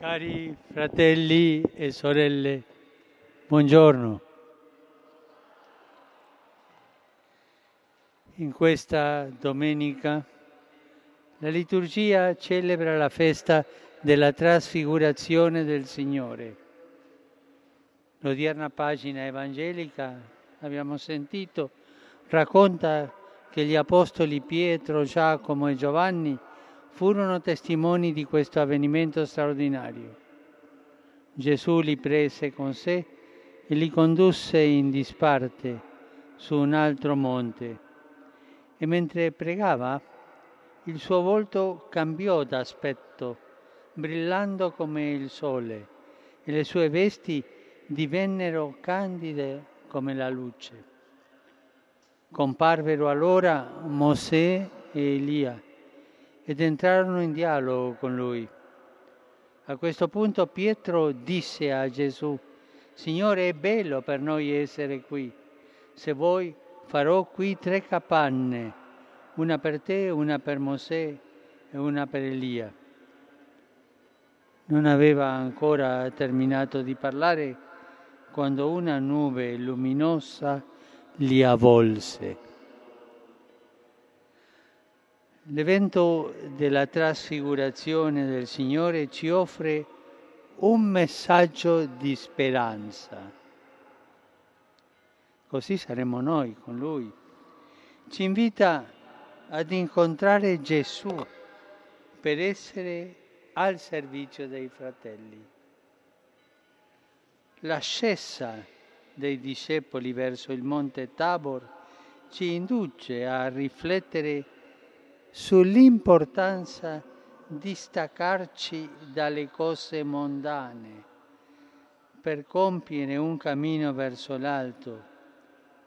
Cari fratelli e sorelle, buongiorno. In questa domenica la liturgia celebra la festa della trasfigurazione del Signore. L'odierna pagina evangelica, abbiamo sentito, racconta che gli apostoli Pietro, Giacomo e Giovanni furono testimoni di questo avvenimento straordinario. Gesù li prese con sé e li condusse in disparte su un altro monte e mentre pregava il suo volto cambiò d'aspetto, brillando come il sole, e le sue vesti divennero candide come la luce. Comparvero allora Mosè e Elia ed entrarono in dialogo con lui. A questo punto Pietro disse a Gesù, Signore è bello per noi essere qui, se vuoi farò qui tre capanne, una per te, una per Mosè e una per Elia. Non aveva ancora terminato di parlare quando una nube luminosa li avvolse. L'evento della trasfigurazione del Signore ci offre un messaggio di speranza. Così saremo noi con Lui. Ci invita ad incontrare Gesù per essere al servizio dei fratelli. L'ascesa dei discepoli verso il monte Tabor ci induce a riflettere sull'importanza di staccarci dalle cose mondane per compiere un cammino verso l'alto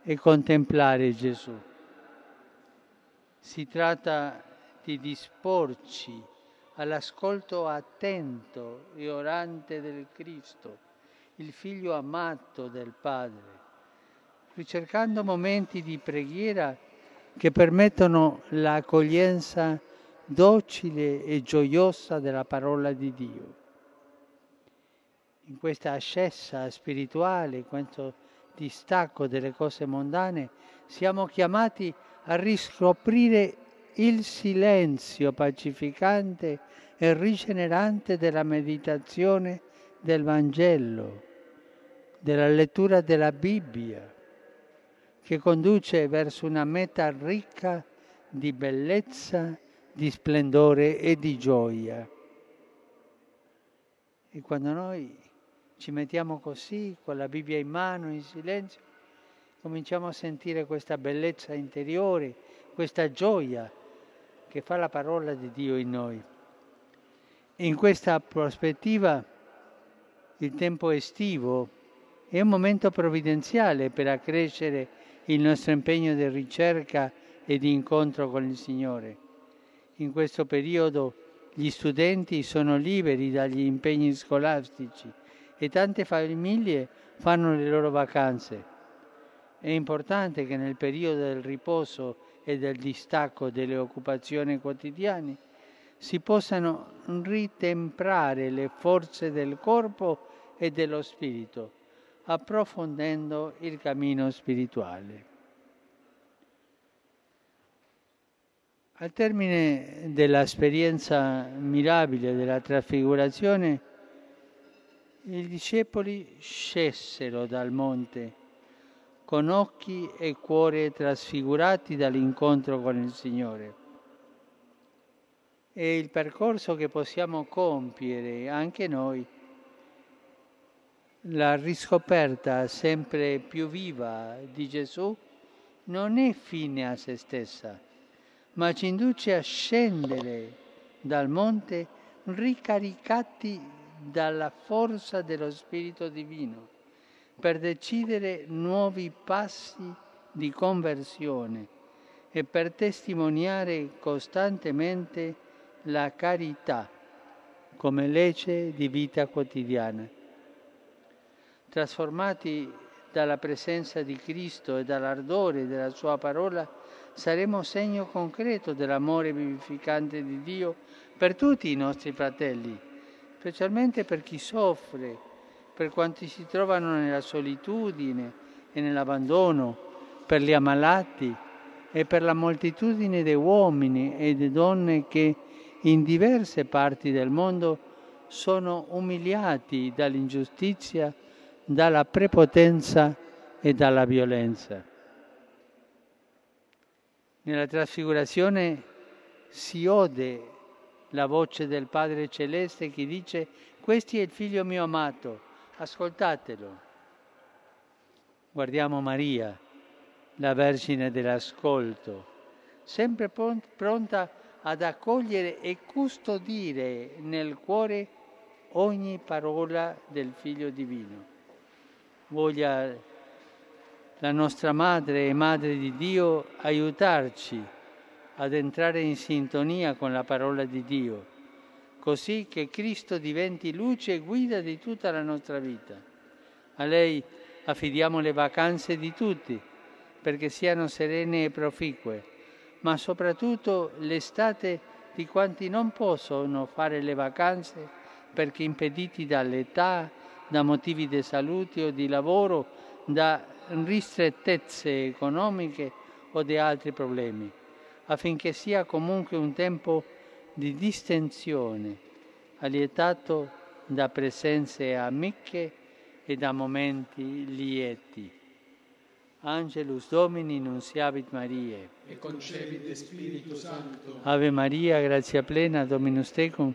e contemplare Gesù. Si tratta di disporci all'ascolto attento e orante del Cristo, il figlio amato del Padre, ricercando momenti di preghiera che permettono l'accoglienza docile e gioiosa della parola di Dio. In questa ascesa spirituale, in questo distacco delle cose mondane, siamo chiamati a riscoprire il silenzio pacificante e rigenerante della meditazione del Vangelo, della lettura della Bibbia che conduce verso una meta ricca di bellezza, di splendore e di gioia. E quando noi ci mettiamo così, con la Bibbia in mano, in silenzio, cominciamo a sentire questa bellezza interiore, questa gioia che fa la parola di Dio in noi. In questa prospettiva il tempo estivo è un momento provvidenziale per accrescere il nostro impegno di ricerca e di incontro con il Signore. In questo periodo gli studenti sono liberi dagli impegni scolastici e tante famiglie fanno le loro vacanze. È importante che nel periodo del riposo e del distacco delle occupazioni quotidiane si possano ritemprare le forze del corpo e dello spirito approfondendo il cammino spirituale. Al termine dell'esperienza mirabile della trasfigurazione, i discepoli scesero dal monte con occhi e cuore trasfigurati dall'incontro con il Signore. E il percorso che possiamo compiere anche noi la riscoperta sempre più viva di Gesù non è fine a se stessa, ma ci induce a scendere dal monte ricaricati dalla forza dello Spirito Divino per decidere nuovi passi di conversione e per testimoniare costantemente la carità come legge di vita quotidiana trasformati dalla presenza di Cristo e dall'ardore della Sua parola, saremo segno concreto dell'amore vivificante di Dio per tutti i nostri fratelli, specialmente per chi soffre, per quanti si trovano nella solitudine e nell'abbandono, per gli ammalati e per la moltitudine di uomini e di donne che in diverse parti del mondo sono umiliati dall'ingiustizia, dalla prepotenza e dalla violenza. Nella trasfigurazione si ode la voce del Padre Celeste che dice questo è il figlio mio amato, ascoltatelo. Guardiamo Maria, la Vergine dell'ascolto, sempre pronta ad accogliere e custodire nel cuore ogni parola del Figlio Divino. Voglia la nostra Madre e Madre di Dio aiutarci ad entrare in sintonia con la parola di Dio, così che Cristo diventi luce e guida di tutta la nostra vita. A lei affidiamo le vacanze di tutti perché siano serene e proficue, ma soprattutto l'estate di quanti non possono fare le vacanze perché impediti dall'età, da motivi di salute o di lavoro, da ristrettezze economiche o di altri problemi affinché sia comunque un tempo di distensione, allietato da presenze amiche e da momenti lieti. Angelus Domini nunciavit Mariae. E concebit Spiritu Santo. Ave Maria, grazia plena, Dominus tecum,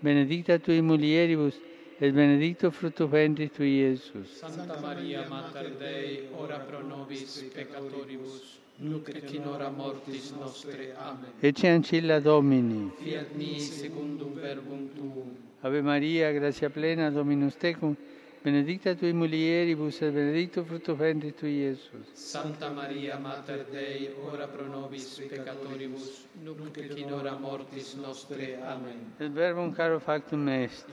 benedicta tui mulieribus, et benedictus fructus ventris tui, Iesus. Santa Maria, Mater Dei, ora pro nobis peccatoribus, nunc et in hora mortis nostre. Amen. Ecce ancilla Domini. Fiat mi secundum verbum tuum. Ave Maria, grazia plena, Dominus tecum, benedicta tui mulieribus, et benedictus fructus ventris tui, Iesus. Santa Maria, Mater Dei, ora pro nobis peccatoribus, nunc et in hora mortis nostre. Amen. Et verbum caro factum est.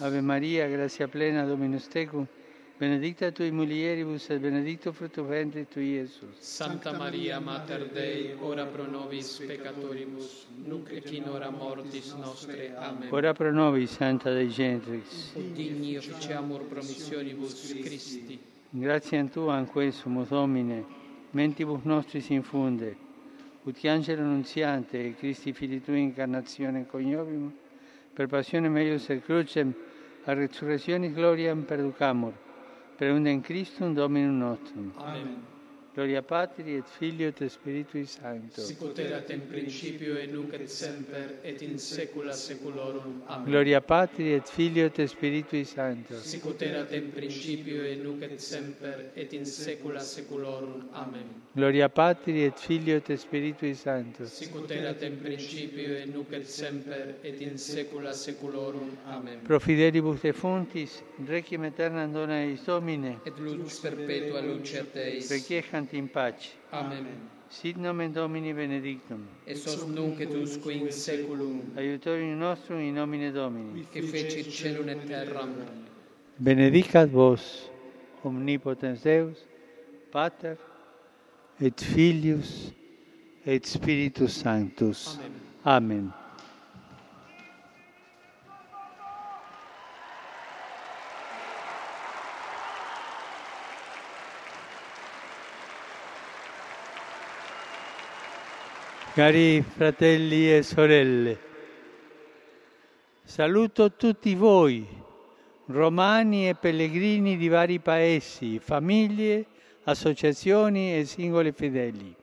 Ave Maria, grazia plena, Dominus tecum, benedicta tui mulieribus, et benedictus fructus ventris tui, Iesus. Santa Maria, Mater Dei, ora pro nobis peccatoribus, nunc et in hora mortis nostre. Amen. Ora pro nobis, Santa Dei Gentrix. Digni officiamur promissionibus Christi. Grazie Tua anque sumus Domine, mentibus nostris infunde, ut angelo nunziante, Christi Fili Tui incarnazione coniovimus, per passione meius et crucem, a resurrectionis gloriam perducamur, per undem Christum Dominum nostrum. Amen. Gloria Patri et Filio et Spiritui Sancto. Sicut erat in principio et nunc et semper et in saecula saeculorum. Amen. Gloria Patri et Filio et Spiritui Sancto. Sicut erat in principio et nunc et semper et in saecula saeculorum. Amen. Gloria Patri et Filio et Spiritui Sancto. Sicut erat in principio et nunc et semper et in saecula saeculorum. Amen. Pro fidelibus defuntis, requiem aeternam dona eis Domine, Et lux perpetua lucet Eis. requiescant in pace. Amen. Sit nomen Domini benedictum. Et sos nunc et usque in saeculum. Aiutorium nostrum in nomine Domini. Que fecit celum et terram. Benedicat vos, omnipotens Deus, Pater, et Filius, et Spiritus Sanctus. Amen. Amen. Cari fratelli e sorelle, saluto tutti voi, romani e pellegrini di vari paesi, famiglie, associazioni e singoli fedeli.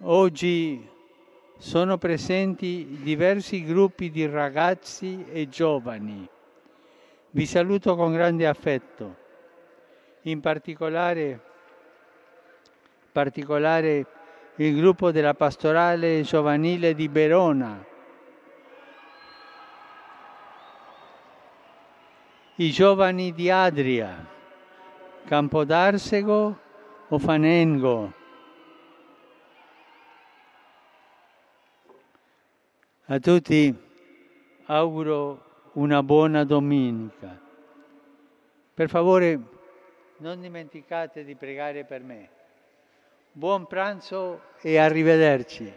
Oggi sono presenti diversi gruppi di ragazzi e giovani. Vi saluto con grande affetto, in particolare, particolare il gruppo della pastorale giovanile di Verona, i giovani di Adria, Campodarsego o Fanengo. A tutti auguro una buona domenica. Per favore non dimenticate di pregare per me. Buon pranzo e arrivederci.